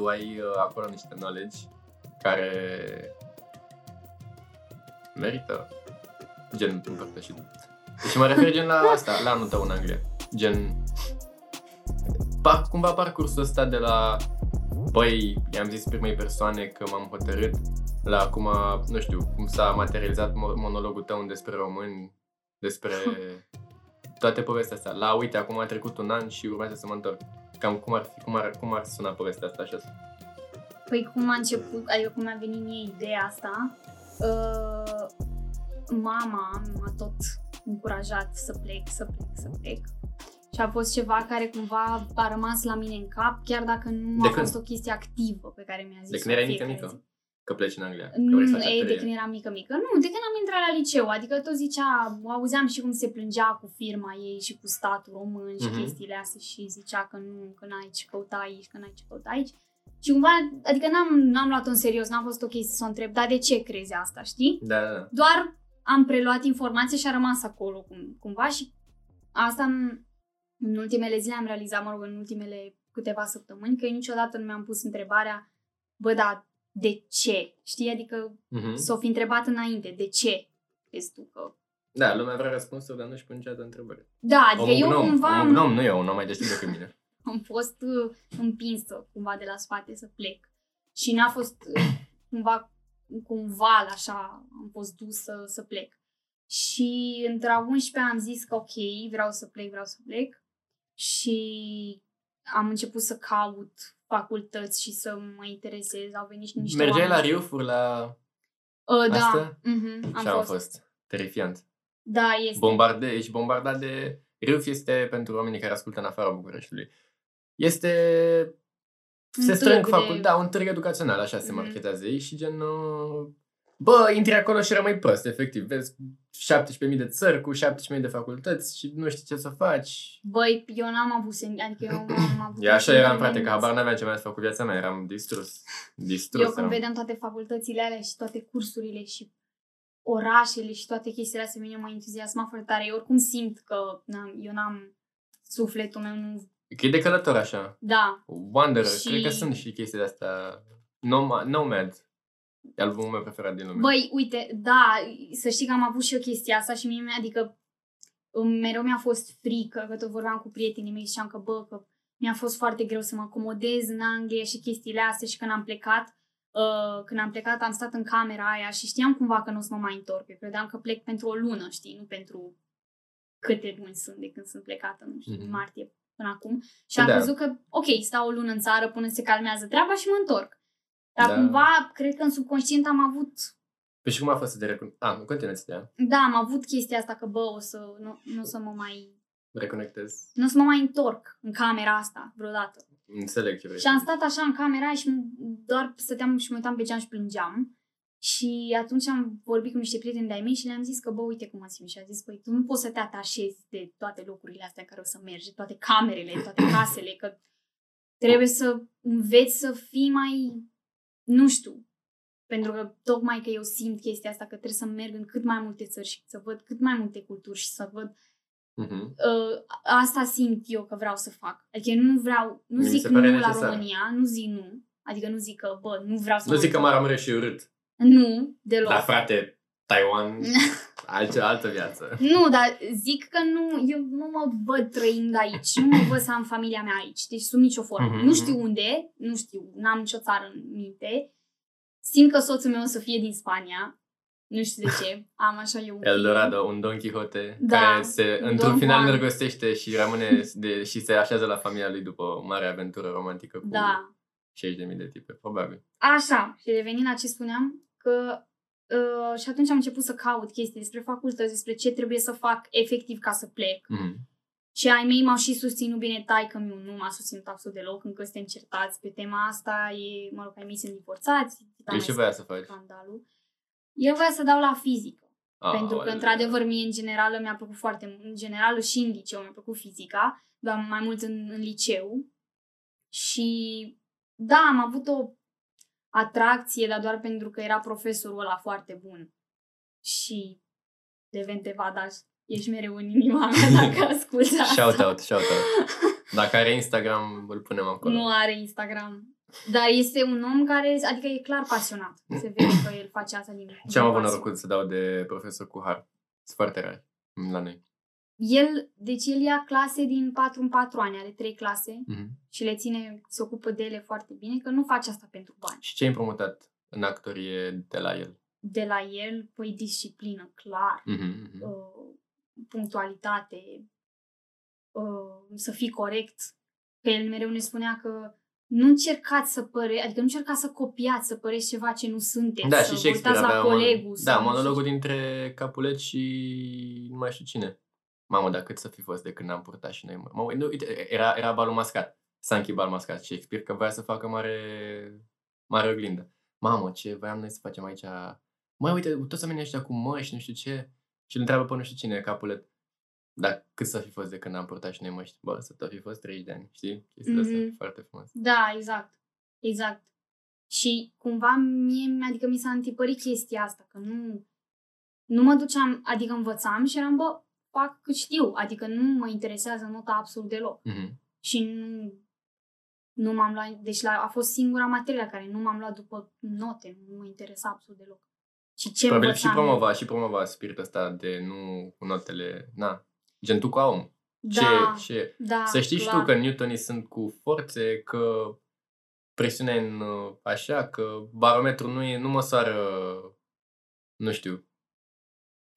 tu ai uh, acolo niște knowledge care merită gen împărtășit. Deci mă refer gen la asta, la anul tău în Anglia. Gen, par, cumva parcursul ăsta de la băi, i-am zis primei persoane că m-am hotărât la acum, nu știu, cum s-a materializat mo- monologul tău despre români, despre toate povestea asta. La, uite, acum a trecut un an și urmează să mă întorc. Cam cum ar, fi, cum ar, cum ar suna povestea asta așa? Păi cum a început, adică cum a venit mie ideea asta, uh, mama m-a tot încurajat să plec, să plec, să plec. Și a fost ceva care cumva a rămas la mine în cap, chiar dacă nu De a când? fost o chestie activă pe care mi-a zis De când erai mică, fiecare zi. mică? Că pleci în Anglia. Că Nu, vrei să faci ei, de actorie. când eram mică, mică. Nu, de când am intrat la liceu. Adică tot zicea, auzeam și cum se plângea cu firma ei și cu statul român și Mhm. chestiile astea și zicea că nu, că n-ai ce căuta aici, că n-ai ce căuta aici. Și cumva, adică n-am, n-am luat-o în serios, n-am fost ok să o întreb, dar de ce crezi asta, știi? Da, da, da. Doar am preluat informație și a rămas acolo cum, cumva și asta în, în ultimele zile am realizat, mă rog, în ultimele câteva săptămâni, că niciodată nu mi-am pus întrebarea, bă, da, de ce? Știi? Adică Mhm. s-o fi întrebat înainte, de ce crezi tu că... Da, lumea vrea răspunsuri, dar nu-și pune niciodată întrebări. Da, adică Omul eu gnom, cumva omul am, gnom, nu eu, un om mai deștept decât mine. am fost uh, împinsă cumva de la spate să plec. Și n-a fost uh, cumva cumva așa, am fost dusă să plec. Și între a 11 am zis că ok, vreau să plec, vreau să plec. Și am început să caut facultăți și să mă interesez. Au venit și niște Mergeai la oameni. riufuri, la... Uh, da, astea? mhm, am Ce am fost. fost? Terifiant. Da, este. Bombarde, ești bombardat de... Riuf este, pentru oamenii care ascultă în afara Bucureștiului, este... Un Se strâng târg de- facul, da, un târg educațional, așa se Mhm. marketează ei și gen... uh, Bă, intri acolo și rămâi prost, efectiv. Vezi 17.000 de țări cu 17.000 de facultăți și nu știi ce să faci. Băi, eu n-am avut sen... adică eu am avut... Eu așa eram, frate, că sentimente. habar n-aveam ce mai să fac cu viața mea, eram distrus. Distrus Eu când eram. vedeam toate facultățile alea și toate cursurile și orașele și toate chestiile astea, mine mă entuziasma foarte tare. Eu oricum simt că n-am, eu n-am sufletul meu, nu... Că e de călător așa. Da, Wanderer, Și- cred că sunt și chestii de astea. Nomad, Nomad. E albumul meu preferat din lume. Băi, uite, da, să știi că am avut și eu chestia asta și mie, adică îmi- mereu mi-a fost frică, că tot vorbeam cu prietenii mei și ziceam că, bă, că mi-a fost foarte greu să mă acomodez în Anglia și chestiile astea și când am plecat, uh, când am plecat am stat în camera aia și știam cumva că nu o să mă mai întorc. Eu credeam că plec pentru o lună, știi, nu pentru câte luni sunt de când sunt plecată, nu știu, Mhm. în martie până acum. Și am Da. crezut că, ok, stau o lună în țară până se calmează treaba și mă întorc. Dar Da. cumva, cred că în subconștient am avut Păi și cum a fost să te recun... A, nu continuați de da, am avut chestia asta că, bă, o să, nu, nu o să mă mai, reconectez. nu o să mă mai întorc în camera asta vreodată. Înțeleg ce vrei. Și am stat așa în camera aia și m- doar stăteam și mă uitam pe geam și plângeam. Și atunci am vorbit cu niște prieteni de-ai mei și le-am zis că, bă, uite cum mă simt. Și a zis, păi, tu nu poți să te atașezi de toate locurile astea în care o să mergi, de toate camerele, toate casele, că trebuie să înveți să fii mai, nu știu, pentru că tocmai că eu simt chestia asta, că trebuie să merg în cât mai multe țări și să văd cât mai multe culturi și să văd Mhm. uh, asta simt eu că vreau să fac. Adică eu nu vreau, nu Mi zic se nu pare la necesar. România, nu zic nu. Adică nu zic că, bă, nu vreau să Nu mă zic că întorc. Maramureș și urât. Nu, deloc. Dar frate, Taiwan, altă, altă viață. Nu, dar zic că nu, eu nu mă văd trăind aici, nu mă văd să am familia mea aici, deci sub nicio formă. Mhm, Nu știu mhm. unde, nu știu, n-am nicio țară în minte. Simt că soțul meu o să fie din Spania, nu știu de ce, am așa eu un feeling. Eldorado, un Don Quixote, Da, care se, un într-un Don final Juan. îndrăgostește și rămâne de, și se așează la familia lui după o mare aventură romantică cu Da, 60.000 de tipe, probabil. Așa, și revenind la ce spuneam, că uh, și atunci am început să caut chestii despre facultăți, despre ce trebuie să fac efectiv ca să plec. Mhm. Și ai mei m-au și susținut bine, tai că nu m-a susținut absolut deloc, încă suntem certați pe tema asta, e, mă rog, ai mei sunt divorțați, da, El mai ce voia să faci? scandalul. Eu voia să dau la fizică, Ah, pentru că, oleu. într-adevăr, mie, în general, mi-a plăcut foarte mult, în general și în liceu mi-a plăcut fizica, dar mai mult în, în liceu. Și, da, am avut o atracție, dar doar pentru că era profesorul ăla foarte bun. Și, de Vente Vadaș, ești mereu în inima mea dacă asculti asta. Shout out, shout out. Dacă are Instagram, îl punem acolo. Nu are Instagram. Dar este un om care, adică e clar pasionat. Se vede că el face asta din Ce am din avut pasiune. norocul să dau de profesor cu har. Sunt foarte rari la noi. El, deci el ia clase din 4 în 4 ani, are 3 clase Mhm. și le ține, se ocupă de ele foarte bine, că nu face asta pentru bani. Și ce ai împrumutat în actorie de la el? De la el, păi disciplină, clar, Mhm, mhm. uh, punctualitate, uh, să fii corect. Că el mereu ne spunea că nu încercați să păre, adică nu încercați să copiați, să păreți ceva ce nu sunteți, Da, să și vă Shakespeare uitați avea la colegul. mon- să Da, nu știu monologul dintre Capulet și nu mai știu cine. Mamă, dar cât să fi fost de când am purtat și noi. mă. Mă, nu, uite, era, era balul mascat. Sanchi bal mascat. Shakespeare că voia să facă mare, mare oglindă. Mamă, ce voiam noi să facem aici? Măi, uite, toți oamenii ăștia cu măști, nu știu ce. Și îl întreabă pe nu știu cine, Capulet. Dar cât să fi fost de când am purtat și noi măști? Bă, să tot fi fost 30 de ani, știi? Chestia mm-hmm. Mhm. asta, foarte frumos. Da, exact. Exact. Și cumva mie, adică mi s-a întipărit chestia asta, că nu, nu mă duceam, adică învățam și eram, bă, fac cât știu, adică nu mă interesează nota absolut deloc. Mm-hmm. Și nu, nu m-am luat, deci la, a fost singura materie la care nu m-am luat după note, nu mă interesa absolut deloc. Și ce Probabil și învățam eu. promova, și promova spiritul ăsta de nu cu notele, na, gen tu ca om. Ce, Da, ce, da, Să știi și clar. tu că Newtonii sunt cu forțe, că presiunea e în uh, așa, că barometrul nu, e, nu măsoară, nu știu,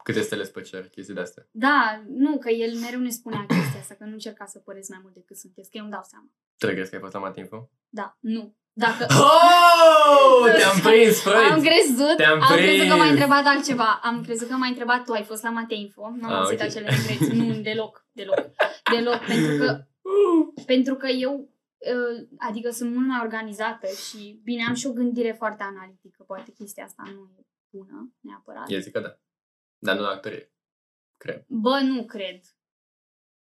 câte stele pe cer, chestii de-astea. Da, nu, că el mereu ne spunea chestia asta, că nu încerca să păreți mai mult decât sunteți, că eu îmi dau seama. Tu crezi că ai fost la Matinfo? Da, nu. Dacă, Oh! Te-am prins, Freud! Am crezut, Te-am am crezut că prins. m-ai întrebat altceva. Am crezut că m-ai întrebat tu, ai fost la Mateinfo. Nu am Ah, auzit ok. acele regreți. Nu, deloc, deloc. Deloc, pentru că, pentru că eu, uh, adică sunt mult mai organizată și, bine, am și o gândire foarte analitică. Poate chestia asta nu e bună, neapărat. Eu zic că da. Dar nu la actorie. Cred. Bă, nu cred.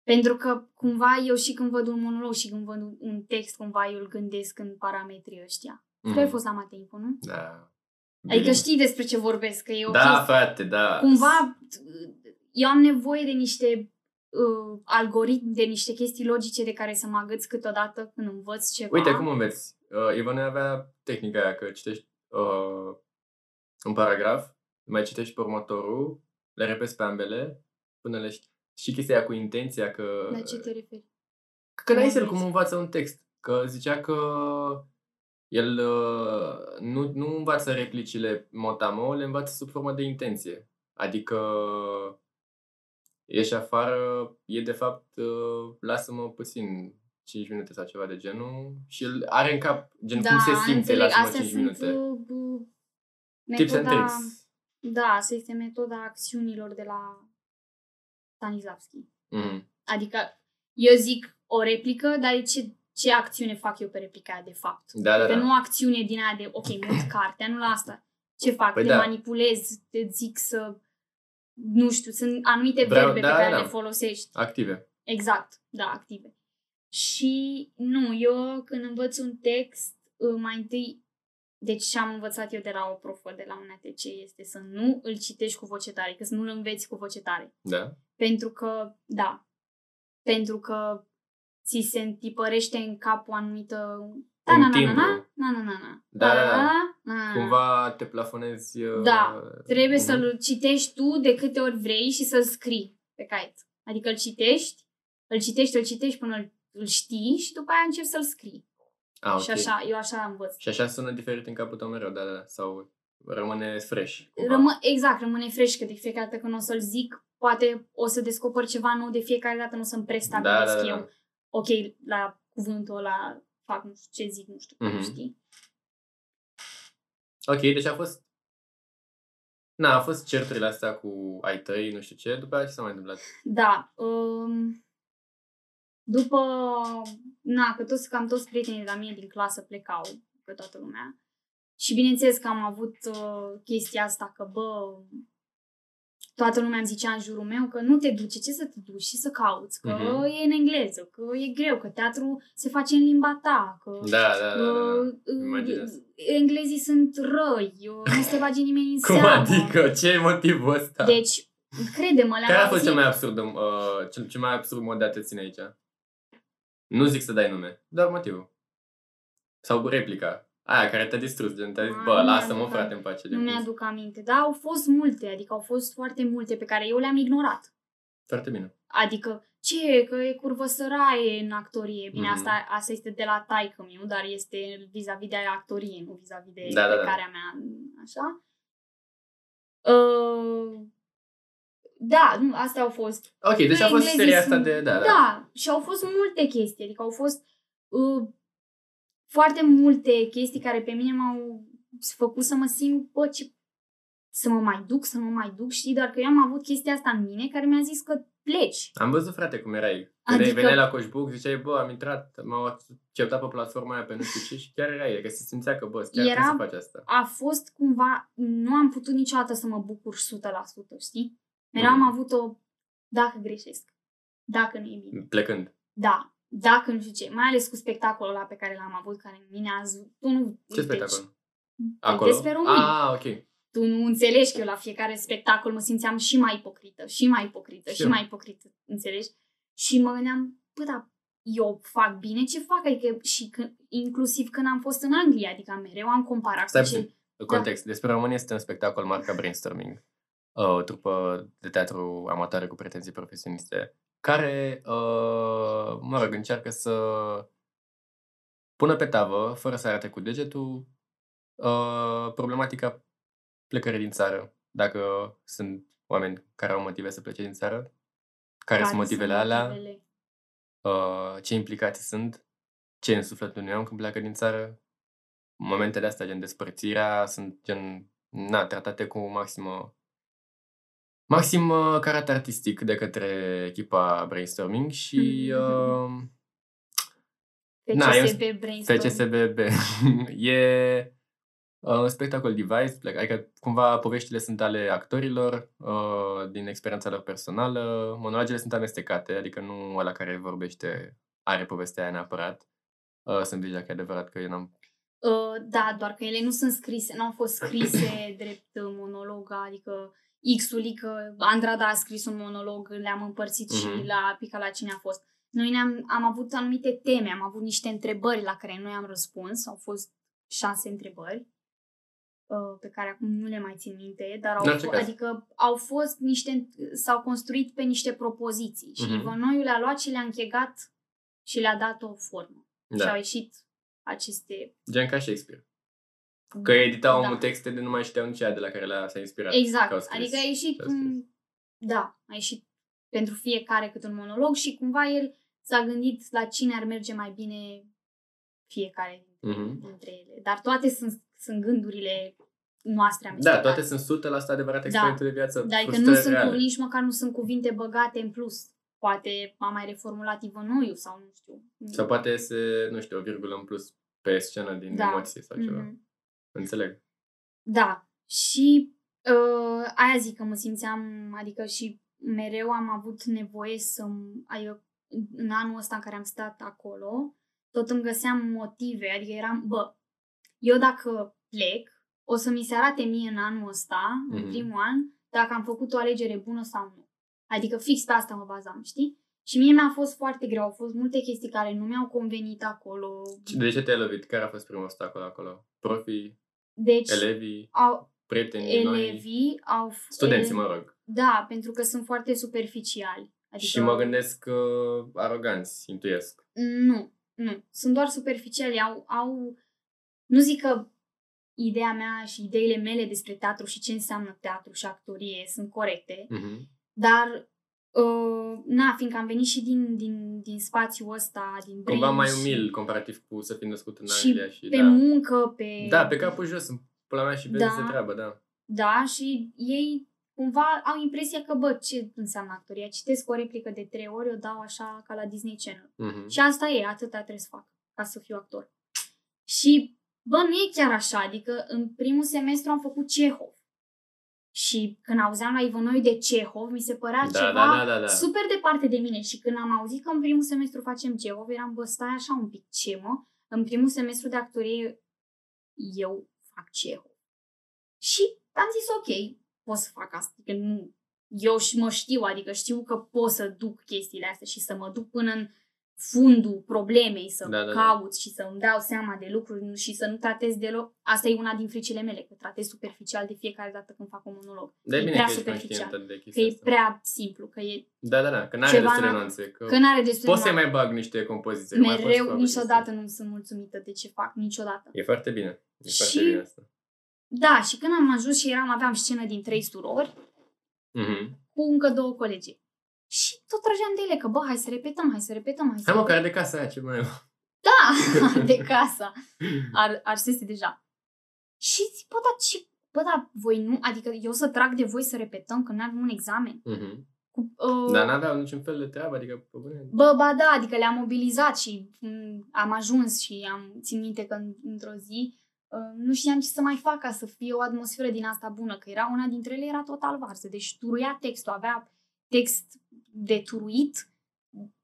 Pentru că cumva eu și când văd un monolog și când văd un- un text, cumva eu îl gândesc în parametrii ăștia. Tu ai fost la Mateinfo, nu? Da. Adică Bine. știi despre ce vorbesc, că e o Da, chestie. frate, da. cumva eu am nevoie de niște uh, algoritmi, de niște chestii logice de care să mă agăț câteodată când învăț ceva. Uite, cum înveți? Uh, Ivone avea tehnica aia că citești uh, un paragraf, mai citești pe următorul, le repeți pe ambele, până le știi. Și chestia aia cu intenția că... La ce te referi? Că n-ai Cum el cum înveți? învață un text. Că zicea că el uh, nu, nu învață replicile motamo, le învață sub formă de intenție. Adică ieși afară, e de fapt, uh, lasă-mă puțin 5 minute sau ceva de genul și el are în cap, gen cum se simte, Da, înțeleg. lasă-mă Astea 5 sunt minute. uh, uh, Tips and metoda, tricks. Da, asta este metoda acțiunilor de la Stanislavski. Mm. Adică eu zic o replică, dar e ce, ce acțiune fac eu pe replica aia de fapt. Da, da, Adică da. nu acțiune din aia de, ok, mut cartea, nu la asta. Ce fac? Păi te da. manipulez, te zic să, nu știu, sunt anumite Vreau- verbe da, pe care da. le folosești. Active. Exact, da, active. Și nu, eu când învăț un text, uh, mai întâi, deci ce am învățat eu de la o profă de la un ATC este să nu îl citești cu voce tare, că să nu îl înveți cu voce tare. Da? Pentru că, da, pentru că ți se întipărește în cap o anumită... Da, Un na, na, na, timbru. na, na, na, na, na. Da, da, da. na, na, na. Cumva te plafonezi... uh, Da, Trebuie mhm. să-l citești tu de câte ori vrei și să-l scrii pe caiet. Adică îl citești, îl citești, îl citești până îl, îl știi și după aia începi să-l scrii. Ah, Și ok. așa, eu așa învăț. Și așa sună diferit în capul tău mereu, da, da, da. Sau rămâne fresh. cumva. Rămă, exact, rămâne fresh, că de fiecare dată când o să-l zic, poate o să descoper ceva nou de fiecare dată, nu o să-mi prestabilesc Da, da, da. eu. Ok, la cuvântul ăla fac nu știu ce zic, nu știu cum, Mhm. știi? Ok, deci a fost... Na, a fost certurile astea cu ai tăi, nu știu ce, după aceea ce s-a mai întâmplat? Da. Um, după, na, că toți, cam toți prietenii de la mine din clasă plecau, pe toată lumea. Și bineînțeles că am avut uh, chestia asta că, bă, toată lumea îmi zicea în jurul meu că nu te duce, ce să te duci și să cauți, că Mhm. e în engleză, că e greu, că teatru se face în limba ta, că Da, da, da, da, uh, da. uh, Imaginez. englezii sunt răi, uh, nu se bage nimeni în Cum seamă. adică? Ce e motivul ăsta? Deci, crede-mă, le-am Care a fost auzit- cel mai absurd, uh, cel, cel mai absurd mod de a te ține aici? Nu zic să dai nume, dar motivul. Sau replica. Aia care te-a distrus, gen, te-a zis, Ah, bă, nu lasă-mă mi-aduc frate în pace de Nu pus. mi-aduc aminte, dar au fost multe, adică au fost foarte multe pe care eu le-am ignorat. Foarte bine. Adică, ce, că e curvă săraie în actorie. Bine, Mhm. asta, asta este de la taică meu, dar este vis-a-vis de actorie, nu vis-a-vis de Da, da, da. plecarea mea, așa. Uh, da, nu, astea au fost. Ok, deci a fost Englezii seria asta sunt- de... Da, da. Da, și au fost multe chestii, adică au fost uh, foarte multe chestii care pe mine m-au făcut să mă simt, bă, ce să mă mai duc, să mă mai duc, știi, doar că eu am avut chestia asta în mine care mi-a zis că pleci. Am văzut, frate, cum erai. Când Adică- veneai la Coșbuc, ziceai, bă, am intrat, m-au acceptat pe platforma aia pe nu știu ce și chiar erai, că se simțea că, bă, chiar Era- trebuie să faci asta. A fost cumva, nu am putut niciodată să mă bucur 100%, știi? Mereu Mhm. am avut o, dacă greșesc, dacă nu e bine. Plecând. Da, dacă nu știu ce, mai ales cu spectacolul ăla pe care l-am avut, care în mine azi, tu nu... Ce deci, spectacol? Acolo? Despre români. Ah, ok. tu nu înțelegi că eu la fiecare spectacol mă simțeam și mai ipocrită, și mai ipocrită, Știu. și mai ipocrită, înțelegi? Și mă gândeam, bă, dar eu fac bine ce fac, adică și când, inclusiv când am fost în Anglia, adică mereu am comparat Stai cu ce... puțin. Context. Despre România este un spectacol marca Brainstorming. O trupă de teatru amatoare cu pretenții profesioniste care, uh, mă rog, încearcă să pună pe tavă, fără să arate cu degetul, uh, problematica plecării din țară. Dacă sunt oameni care au motive să plece din țară, care, sunt motivele alea, motivele? uh, ce implicații sunt, ce e în sufletul unui om când pleacă din țară. Momentele astea, gen despărțirea, sunt gen, na, tratate cu maximă maxim uh, caracter artistic de către echipa Brainstorming și uh, Na, eu- FCSB Brainstorm. FCSBB. e uh, un spectacol device, like, adică cumva poveștile sunt ale actorilor uh, din experiența lor personală, monologele sunt amestecate, adică nu ăla care vorbește are povestea aia neapărat. Uh, sunt deja că e adevărat că eu n-am... Uh, da, doar că ele nu sunt scrise, nu au fost scrise drept uh, monolog, adică X-ul, că Andrada a scris un monolog, le-am împărțit și Mhm. la pica la cine a fost. Noi ne-am, am avut anumite teme, am avut niște întrebări la care noi am răspuns, au fost șase întrebări uh, pe care acum nu le mai țin minte, dar au În orice f- caz. adică au fost niște, s-au construit pe niște propoziții și Mhm. Vănoiul le-a luat și le-a închegat și le-a dat o formă. Și au Da, ieșit aceste gen ca Shakespeare. Că editau Da. omul texte de nu mai știau nici aia de la care le-a s-a inspirat. că Exact. au scris. Adică a ieșit, au scris. un, da, a ieșit pentru fiecare cât un monolog și cumva el s-a gândit la cine ar merge mai bine fiecare dintre, Mhm. dintre ele. Dar toate sunt, sunt gândurile noastre Da, amestecate. toate sunt 100% adevărate Da. experiențe de viață. Dar adică nu frustrări sunt, cu, reale. nici măcar nu sunt cuvinte băgate în plus. Poate am mai reformulat Ivănoiu sau nu știu. Sau poate iese, nu știu, o virgulă în plus pe scenă din Da. emoție sau ceva. Mhm. Înțeleg. Da. Și uh, aia zic că mă simțeam, adică și mereu am avut nevoie să, adică în anul ăsta în care am stat acolo, tot îmi găseam motive, adică eram, bă, eu dacă plec, o să mi se arate mie în anul ăsta, în Mhm. primul an, dacă am făcut o alegere bună sau nu. Adică fix pe asta mă bazam, știi? Și mie mi-a fost foarte greu, au fost multe chestii care nu mi-au convenit acolo. De ce te-ai lovit? Care a fost primul obstacol acolo? Profii, Deci, elevii, au, prietenii noi? elevii au... f- Studenții, ele- mă rog. Da, pentru că sunt foarte superficiali. Adică, Și mă gândesc că aroganți, intuiesc. Nu, nu. Sunt doar superficiali. Au, au... Nu zic că ideea mea și ideile mele despre teatru și ce înseamnă teatru și actorie sunt corecte, Mhm. dar uh, na, fiindcă am venit și din, din, din spațiul ăsta, din brain Cumva mai și umil comparativ cu să fi născut în Și Anglia și pe da. muncă, pe... Da, pe capul jos, în pula mea și vezi Da. de treabă, da. Da, și ei cumva au impresia că, bă, ce înseamnă actoria? Citesc o replică de trei ori, o dau așa ca la Disney Channel. Mhm. Și asta e, atâta trebuie să fac ca să fiu actor. Și, bă, nu e chiar așa, adică în primul semestru am făcut Cehov. Și când auzeam la Ivănoi de Cehov, mi se părea Da, ceva da, da, da, da. super departe de mine. Și când am auzit că în primul semestru facem Cehov, eram, bă, stai așa un pic, ce mă? În primul semestru de actorie eu fac Cehov. Și am zis, ok, pot să fac asta. Adică nu, eu și mă știu, adică știu că pot să duc chestiile astea și să mă duc până în fundul problemei, să Da, da, da. caut și să îmi dau seama de lucruri și să nu tratez deloc. Asta e una din fricile mele, că tratez superficial de fiecare dată când fac un monolog. Dar e e bine prea că ești superficial. conștientă de Că chestia e asta. prea simplu, că e Da, da, da, că n-are ceva destule n-a- nuanțe. Că că n-are destul poți de să mai bag niște compoziții. că mai poți mereu, fac niciodată chestii. nu sunt mulțumită de ce fac, niciodată. E foarte bine. E foarte Și- bine asta. Da, și când am ajuns și eram, aveam scenă din trei surori Mhm. cu încă două colegi. Și tot trăgeam de ele, că bă, hai să repetăm, hai să repetăm, hai să Hai mă, repetăm. care de casă aia, ce mai Da, de casa. Ar, arsese deja. Și zic, bă, dar ce, bă, dar voi nu, adică eu să trag de voi să repetăm când avem un examen. Mhm. Cu, uh, Dar n-aveau niciun fel de treabă, adică, pe bune. Bă, ba da, adică le-am mobilizat și m, am ajuns și am țin minte că în- într-o zi uh, nu știam ce să mai fac ca să fie o atmosferă din asta bună, că era una dintre ele era total varză, deci turuia textul, avea text de turuit,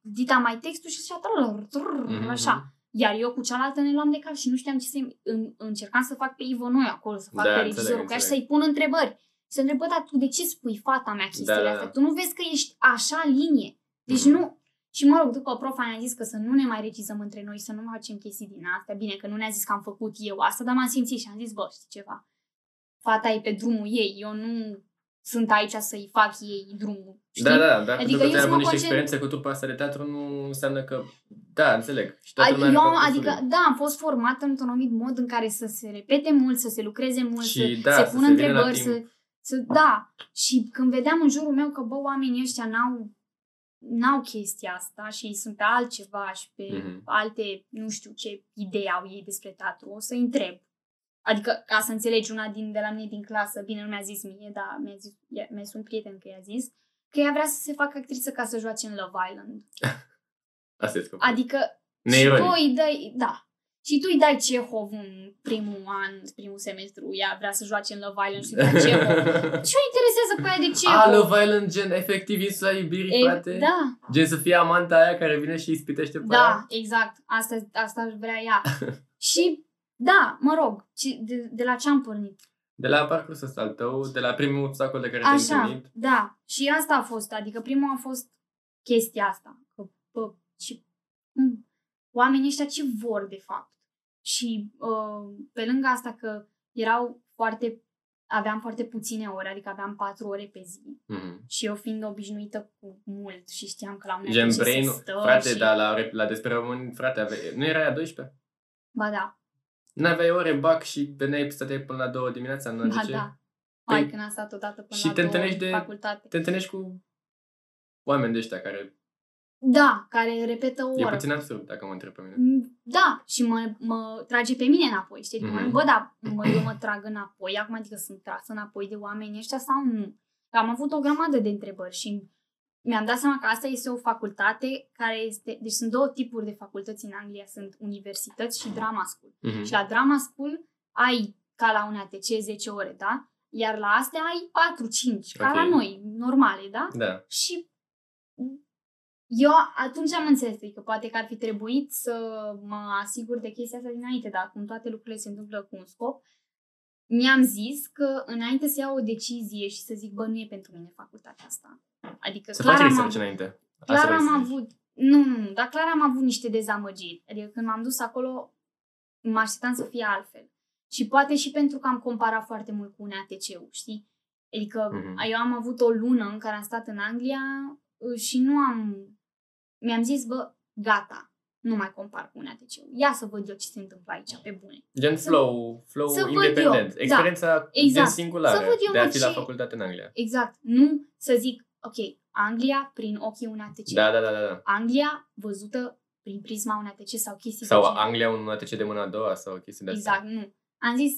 dita mai textul și zicea trrr, trrr, Mhm. așa. Iar eu cu cealaltă ne luam de cap și nu știam ce să în, încercam să fac pe Ivo noi acolo, să fac Da, pe înțeleg, regizorul cu ea și înțeleg. să-i pun întrebări. Și să întreb, bă, dar tu de ce spui fata mea chestiile Da, da, astea? da. Tu nu vezi că ești așa în linie. Deci Mhm. nu... Și mă rog, după profa ne-a zis că să nu ne mai regizăm între noi, să nu mai facem chestii din astea. Bine că nu ne-a zis că am făcut eu asta, dar m-am simțit și am zis, bă, știi ceva? Fata e pe drumul ei, eu nu sunt aici să-i fac ei drumul. Știi? Da, da, dar Adică pentru că eu ți-ai să avut mă niște concent- experiențe cu trupa asta de teatru nu înseamnă că... Da, înțeleg. Și toată Adică, lumea eu, are am- parcursul adică, lui. da, am fost formată într-un anumit mod în care să se repete mult, să se lucreze mult, Și să da, se să pună se vină la întrebări, să, timp. să... Da. Și când vedeam în jurul meu că, bă, oamenii ăștia n-au, n-au chestia asta și sunt pe altceva și pe Mhm. alte, nu știu ce idei au ei despre teatru, o să întreb. Adică, ca să înțelegi, una din, de la mine din clasă, bine, nu mi-a zis mie, dar mi-a zis, ea- mi-a zis un prieten că i-a zis, că ea vrea să se facă actriță ca să joace în Love Island. Asta e scopul. Adică și Neironic. tu îi dai, da. Și tu îi dai Cehov în primul an, primul semestru, ea vrea să joace în Love Island și îi dai Cehov. Ce o interesează pe aia de Cehov? A, Love Island, gen, efectiv, insula iubirii, E, frate? da, Gen să fie amanta aia care vine și îi spitește pe da, aia? exact. Asta, asta aș vrea ea. și, da, mă rog, ci- de, de la ce am pornit? De la parcursul ăsta al tău, de la primul obstacol de care te-ai Așa, întâlnit. da. Și asta a fost, adică primul a fost chestia asta. Că, bă, și, m, oamenii ăștia ce vor, de fapt? Și uh, pe lângă asta că erau foarte, aveam foarte puține ore, adică aveam patru ore pe zi. Mhm. Și eu fiind obișnuită cu mult și știam că la mine Gen trebuie brain, să stă frate, și... dar la, la despre români, frate, ave, nu era aia 12? Ba da, N-aveai ore bac și veneai, stăteai până la 2 dimineața, nu ba ce? da. Păi- Hai, când am stat odată până și la te două întâlnești în de- facultate. Te întâlnești cu oameni de ăștia care... Da, care repetă o E oră. puțin absurd, dacă mă întreb pe mine. Mm, Da, și mă, mă trage pe mine înapoi, știi? Mhm. Mm-hmm. Bă, dar mă, eu mă trag înapoi, acum adică sunt trasă înapoi de oamenii ăștia sau nu? Am avut o grămadă de întrebări și mi-am dat seama că asta este o facultate care este... Deci sunt două tipuri de facultăți în Anglia, sunt universități și drama school. Mhm. Și la drama school ai, ca la un ATC, 10 ore, da? Iar la astea ai 4-5, ca Ok. la noi, normale, da? Da. Și eu atunci am înțeles, că poate că ar fi trebuit să mă asigur de chestia asta dinainte, dar cum toate lucrurile se întâmplă cu un scop, mi-am zis că înainte să iau o decizie și să zic, bă, nu e pentru mine facultatea asta. Adică Să clar faci am research avut, înainte. Asta clar vrei am să zici. avut, nu, nu, nu, dar clar am avut niște dezamăgiri. Adică când m-am dus acolo, mă așteptam să fie altfel. Și poate și pentru că am comparat foarte mult cu un ATC-ul, știi? Adică Mhm. eu am avut o lună în care am stat în Anglia uh, și nu am... Mi-am zis, bă, gata, nu mai compar cu un ATC-ul. Ia să văd eu ce se întâmplă aici, pe bune. Gen Să- flow, flow să văd independent. eu, Experiența da, exact. gen singulară Să văd eu, de a mă, fi la ce- facultate în Anglia. Exact. Nu să zic, ok, Anglia prin ochii un ATC. Da, da, da, da. da. Anglia văzută prin prisma un ATC sau chestii Sau de genul. Anglia un ATC de mâna a doua sau chestii de astea. Exact, nu. Am zis,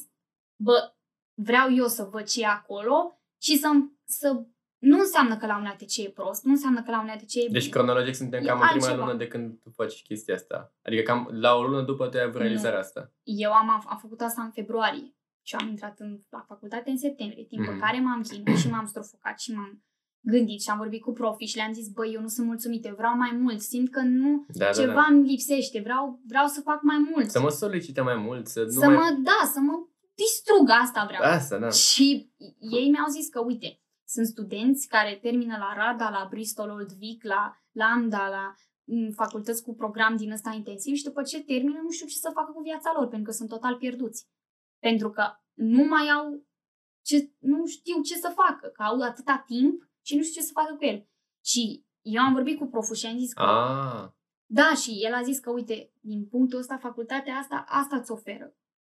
bă, vreau eu să văd ce e acolo și să, să nu înseamnă că la un ATC e prost, nu înseamnă că la un ATC e Deci cronologic suntem E cam în prima altceva. lună de când tu faci chestia asta. Adică cam la o lună după te ai avut Nu. realizarea asta. Eu am, am făcut asta în februarie și am intrat în, la facultate în septembrie, timp Mhm. în care m-am chinuit și m-am strofocat și m-am gândit și am vorbit cu profi și le-am zis, băi, eu nu sunt mulțumită, eu vreau mai mult, simt că nu, Da, da, ceva da. îmi lipsește, vreau, vreau să fac mai mult. Să mă solicite mai mult, să nu să mai... mă, da, să mă distrug, asta vreau. Asta, da. Și ei mi-au zis că, uite, sunt studenți care termină la RADA, la Bristol Old Vic, la Lambda, la în facultăți cu program din ăsta intensiv și după ce termină nu știu ce să facă cu viața lor, pentru că sunt total pierduți. Pentru că nu mai au ce, nu știu ce să facă, că au atâta timp și nu știu ce să facă cu el. Și eu am vorbit cu proful și am zis că Ah, da, și el a zis că, uite, din punctul ăsta, facultatea asta, asta îți oferă.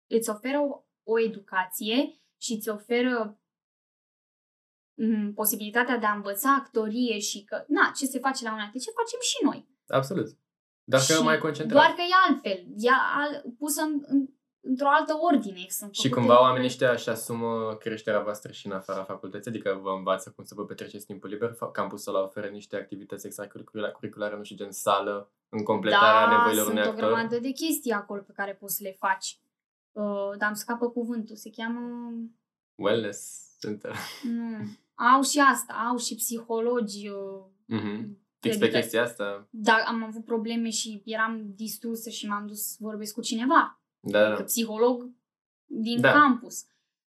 Îți oferă o, o educație și îți oferă m, posibilitatea de a învăța actorie și că, na, ce se face la un ce facem și noi. absolut. Dacă și mai concentrat. Doar că e altfel, e al, pusă în, în, într-o altă ordine. Sunt Și făcute cumva oamenii lucruri- ăștia își asumă creșterea voastră și în afara facultății, adică vă învață cum să vă petreceți timpul liber. Fa- Campusul ăla oferă niște activități extracurriculare, nu știu, gen sală, în completarea da, nevoilor sunt unui o actor. grămadă de chestii acolo pe care poți să le faci. Uh, dar îmi scapă cuvântul. Se cheamă... Wellness center. Nu. Au și asta. Au și psihologi. Uh, Mhm. Fix pe Adică- chestia asta. dar am avut probleme și eram distrusă și m-am dus să vorbesc cu cineva. Da, Că da. psiholog din Da. campus.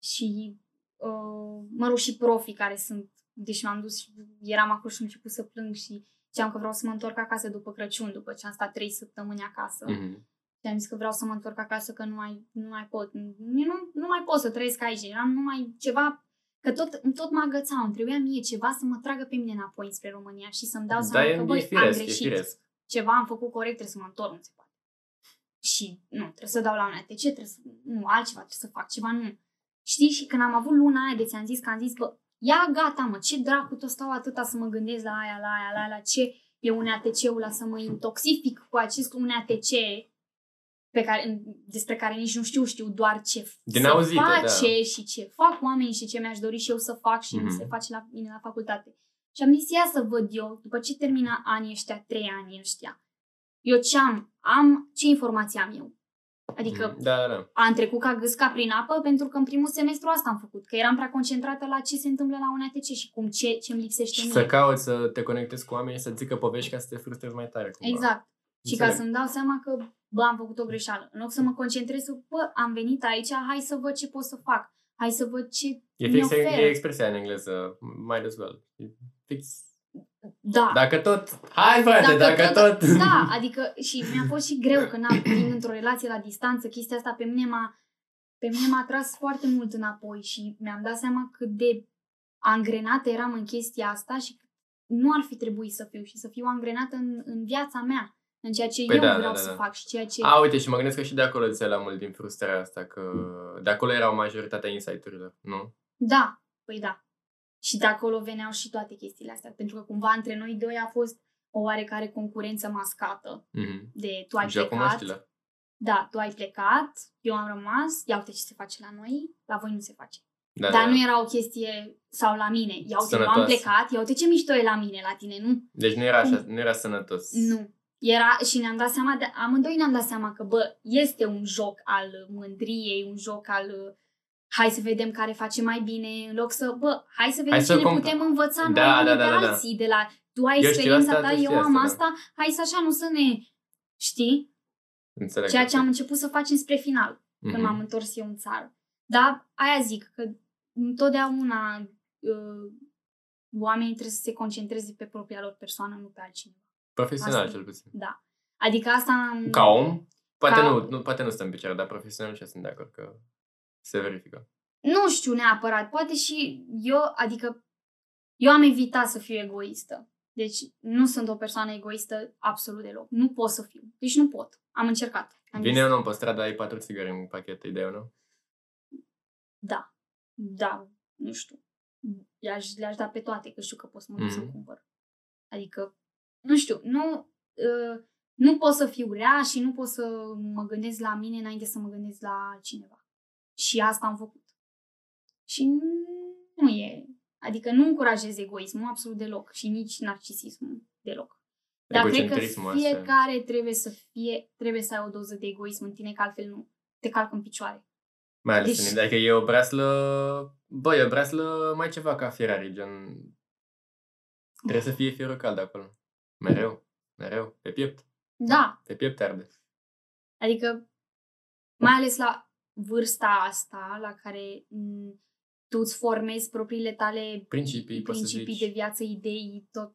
Și, uh, mă rog, și profii care sunt... Deci m-am dus și eram acolo și am început să plâng și ziceam că vreau să mă întorc acasă după Crăciun, după ce am stat trei săptămâni acasă. Mhm. Și am zis că vreau să mă întorc acasă, că nu mai, nu mai pot. Eu nu, nu mai pot să trăiesc aici. Eram numai ceva... Că tot, tot mă agățau. Îmi trebuia mie ceva să mă tragă pe mine înapoi spre România și să-mi dau Da, seama e, că, e băi, am firesc, e greșit. firesc. Ceva am făcut corect, trebuie să mă întorc, nu se poate. Și nu, trebuie să dau la un ATC, trebuie să... Nu, altceva trebuie să fac, ceva nu. Știi? Și când am avut luna aia de ți-am zis că am zis, bă, ia gata, mă, ce dracu tot stau atâta să mă gândesc la aia, la aia, la aia, la ce e un ATC-ul ăla, să mă intoxific cu acest un ATC pe care, despre care nici nu știu, știu doar ce Din se auzite, face da. și ce fac oamenii și ce mi-aș dori și eu să fac și nu Mhm. se face la mine la facultate. Și am zis, ia să văd eu, după ce termina anii ăștia, trei ani ăștia, eu ce am, am, ce informații am eu? Adică Mhm. Da, da, da. am trecut ca gâsca prin apă pentru că în primul semestru asta am făcut, că eram prea concentrată la ce se întâmplă la un ATC și cum ce, ce îmi lipsește Și mie. să cauți să te conectezi cu oamenii, să zică povești ca să te frustrezi mai tare. Cumva. Exact. Și ca Înțeleg. să-mi dau seama că, bă, am făcut o greșeală. În loc să mă concentrez, să, bă, am venit aici, hai să văd ce pot să fac. Hai să văd ce E mi fix oferă. e expresia în engleză, might as well. E fix. Da. Dacă tot, hai frate, dacă, tot. Da, adică și mi-a fost și greu că n-am fiind într-o relație la distanță, chestia asta pe mine m-a, pe mine m-a tras foarte mult înapoi și mi-am dat seama cât de angrenată eram în chestia asta și că nu ar fi trebuit să fiu și să fiu angrenată în, în viața mea, în ceea ce Păi eu da, da, vreau da, să da. fac și ceea ce... A, uite, și mă gândesc că și de acolo ți la mult din frustrarea asta, că de acolo erau majoritatea insight-urilor, nu? Da, păi da. Și de acolo veneau și toate chestiile astea, pentru că cumva între noi doi a fost o oarecare concurență mascată Mhm. de tu ai Și acum plecat, știi Da, tu ai plecat, eu am rămas, ia uite ce se face la noi, la voi nu se face. Da, Dar da. nu era o chestie sau la mine, ia uite, eu am Sănătoasă. plecat, ia uite ce mișto e la mine, la tine, nu? Deci nu era așa, Cum? nu era sănătos. Nu. Era și ne-am dat seama, de, amândoi ne-am dat seama că, bă, este un joc al mândriei, un joc al uh, hai să vedem care face mai bine, în loc să, bă, hai să vedem Hai ce să ne compa- putem învăța Da, noi da, unii da, de da, da. alții, de la tu ai Eu știu experiența asta, ta, tu știi eu am asta, da. asta, hai să așa, nu să ne, știi? Înțeleg. Ceea ce asta. am început să facem spre final. Mhm. când m-am întors eu în țară. Dar aia zic, că întotdeauna uh, oamenii trebuie să se concentreze pe propria lor persoană, nu pe altcineva. Profesional, Asta. cel puțin. Da. Adică asta am... Ca om, poate, Ca- nu, nu, poate nu stă în picioare, dar profesional și sunt de acord că se verifică. Nu știu neapărat, poate și eu, adică eu am evitat să fiu egoistă. Deci nu sunt o persoană egoistă absolut deloc. Nu pot să fiu. Deci nu pot. Am încercat. Am Vine zis, un om pe stradă, ai patru țigări în pachet, îi dai nu? Da. Da. Nu știu. Le-aș, le-aș da pe toate, că știu că pot să mă duc să-mi Mhm. cumpăr. Adică, nu știu, nu, uh, nu pot să fiu rea și nu pot să mă gândesc la mine înainte să mă gândesc la altcineva. Și asta am făcut. Și nu e, adică nu încurajez egoismul absolut deloc și nici narcisismul deloc. Dar cred că Egocentrismul asta. fiecare trebuie să fie, trebuie să ai o doză de egoism în tine, că altfel nu te calcă în picioare. Mai ales Deci- deci... adică e o breaslă, bă, e o breaslă mai ceva ca Ferrari, gen... Trebuie să fie fierul cald acolo. Mereu, mereu, pe piept, Da, pe piept arde. Adică, mai ales la vârsta asta, la care m, tu îți formezi propriile tale Principii, poți să principii zici. de viață, idei, tot.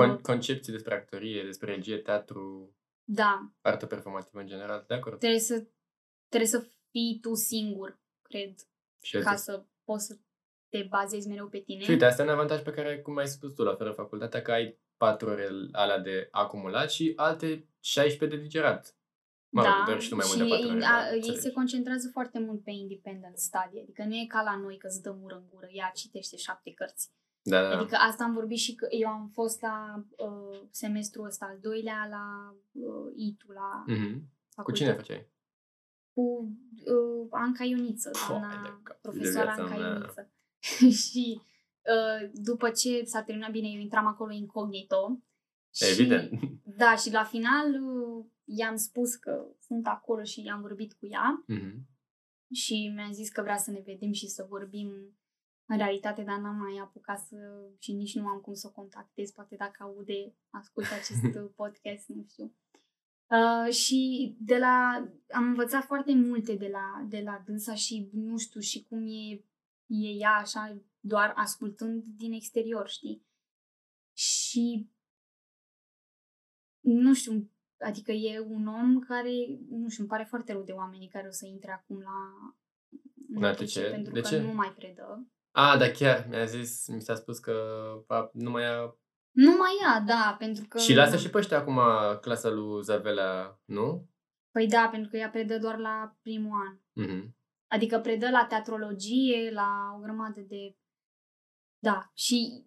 Con- Uh, concepții despre actorie, despre regie, teatru, da, artă performativă în general, de acord. trebuie să, trebuie să fii tu singur, cred, Și, ca ca să poți să te bazezi mereu pe tine. și uite, asta e un avantaj pe care, cum ai spus tu, la fără facultatea, că ai patru ore alea de acumulat și alte 16 de digerat. Mă rog, doar și tu mai mult de patru ore. a, da, ei înțeleg. se concentrează foarte mult pe independent study, adică nu e ca la noi că îți dă mură în gură, ia citește șapte cărți. Da, da, Adică asta am vorbit și că eu am fost la uh, semestrul ăsta al doilea la uh, ITU, la Mhm. Cu facultate. cine făceai? Cu uh, Anca Ioniță, Foai de doamna cap, de profesoara viața Anca mea. Ioniță. și uh, după ce s-a terminat bine, eu intram acolo incognito. Evident. Și, da, și la final uh, i-am spus că sunt acolo și i-am vorbit cu ea Mhm. și mi-a zis că vrea să ne vedem și să vorbim în realitate, dar n-am mai apucat să, și nici nu am cum să o contactez, poate dacă aude, ascultă acest uh, podcast, nu știu. Uh, și de la, am învățat foarte multe de la, de la dânsa și nu știu și cum e, e ea așa, doar ascultând din exterior, știi? Și nu știu, adică e un om care, nu știu, îmi pare foarte rău de oamenii care o să intre acum la La ATC, ATC? pentru De că ce? nu mai predă. A, da, chiar, mi-a zis, mi s-a spus că a, nu mai a... Nu mai ia, da, pentru că... Și lasă și pe ăștia acum clasa lui Zavelea, nu? Păi da, pentru că ea predă doar la primul an. Mhm. Adică predă la teatrologie, la o grămadă de... Da, și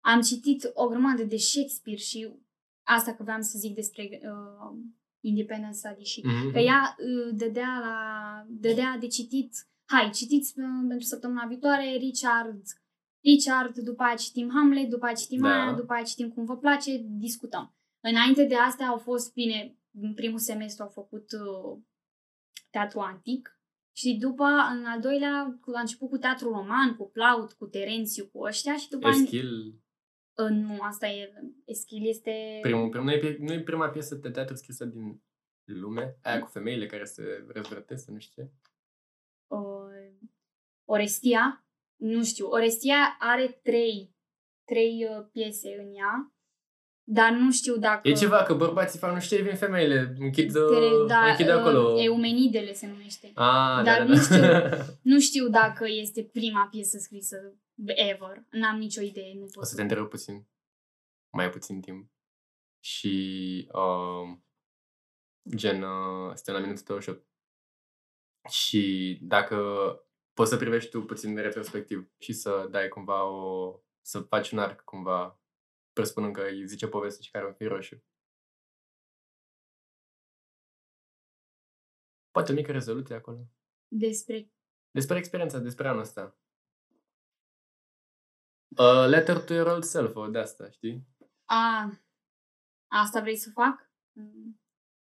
am citit o grămadă de Shakespeare și asta că vreau să zic despre uh, Independent Study și Mhm. că ea uh, dădea, la, dădea de citit, hai, citiți uh, pentru săptămâna viitoare Richard, Richard, după aia citim Hamlet, după aia citim Da. aia, după aia citim cum vă place, discutăm. Înainte de astea au fost, bine, în primul semestru au făcut uh, teatru antic și după, în al doilea, cu- a început cu teatru roman, cu Plaut, cu Terențiu, cu ăștia și după aia... Eschil, Uh, nu, asta e, Eschil este... primul, primul, nu, e, pie- nu e prima piesă de teatru scrisă din lume, aia cu femeile care se răzvrătesc, nu știu ce. uh, Orestia, nu știu, Orestia are trei, trei uh, piese în ea, dar nu știu dacă... E ceva, că bărbații fac nu știu ce, vin femeile, închid, Tere, uh, da, închid uh, acolo. Eumenidele se numește. A, dar da, nu da, da. Nu știu dacă este prima piesă scrisă ever. N-am nicio idee, nu pot O să te întrerup puțin. Mai puțin timp. Și uh, gen, uh, suntem la minutul 28. Și dacă poți să privești tu puțin retrospectiv și să dai cumva o... să faci un arc cumva, presupunând că îi zice poveste și care un fir roșu. Poate o mică rezoluție acolo. despre... Despre experiența, despre anul ăsta. Uh, letter to your old self, o de asta, știi? A, asta vrei să fac? Mm.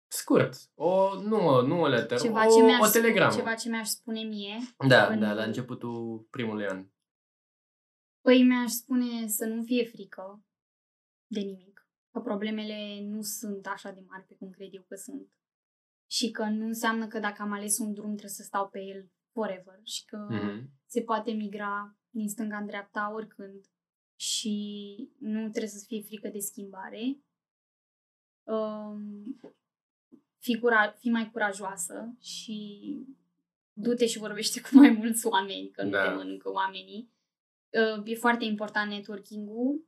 Scurt. O, nu, nu o letter, Ceva o, ce, mi-aș o spune, telegramă. ceva ce mi-aș spune mie. Da, în- da, la începutul primului an. Păi mi-aș spune să nu fie frică de nimic. Că problemele nu sunt așa de mari pe cum cred eu că sunt. Și că nu înseamnă că dacă am ales un drum trebuie să stau pe el forever. Și că Mhm. se poate migra din stânga în dreapta oricând. Și nu trebuie să fie frică de schimbare. Um, fii, cura- fii mai curajoasă și du-te și vorbește cu mai mulți oameni, că nu Da. te mănâncă oamenii. Uh, e foarte important networking-ul.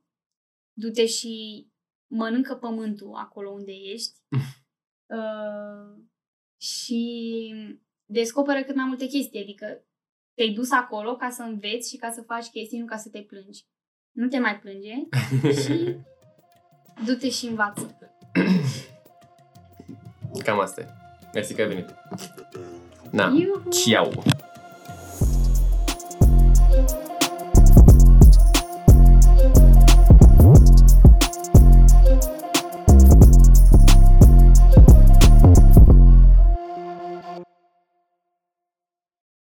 Du-te și mănâncă pământul acolo unde ești. uh, și descoperă cât mai multe chestii. Adică te-ai dus acolo ca să înveți și ca să faci chestii, nu ca să te plângi. Nu te mai plânge și du-te și învață. Cam asta e. Mersi că ai venit. Na, Iuhu! ciao!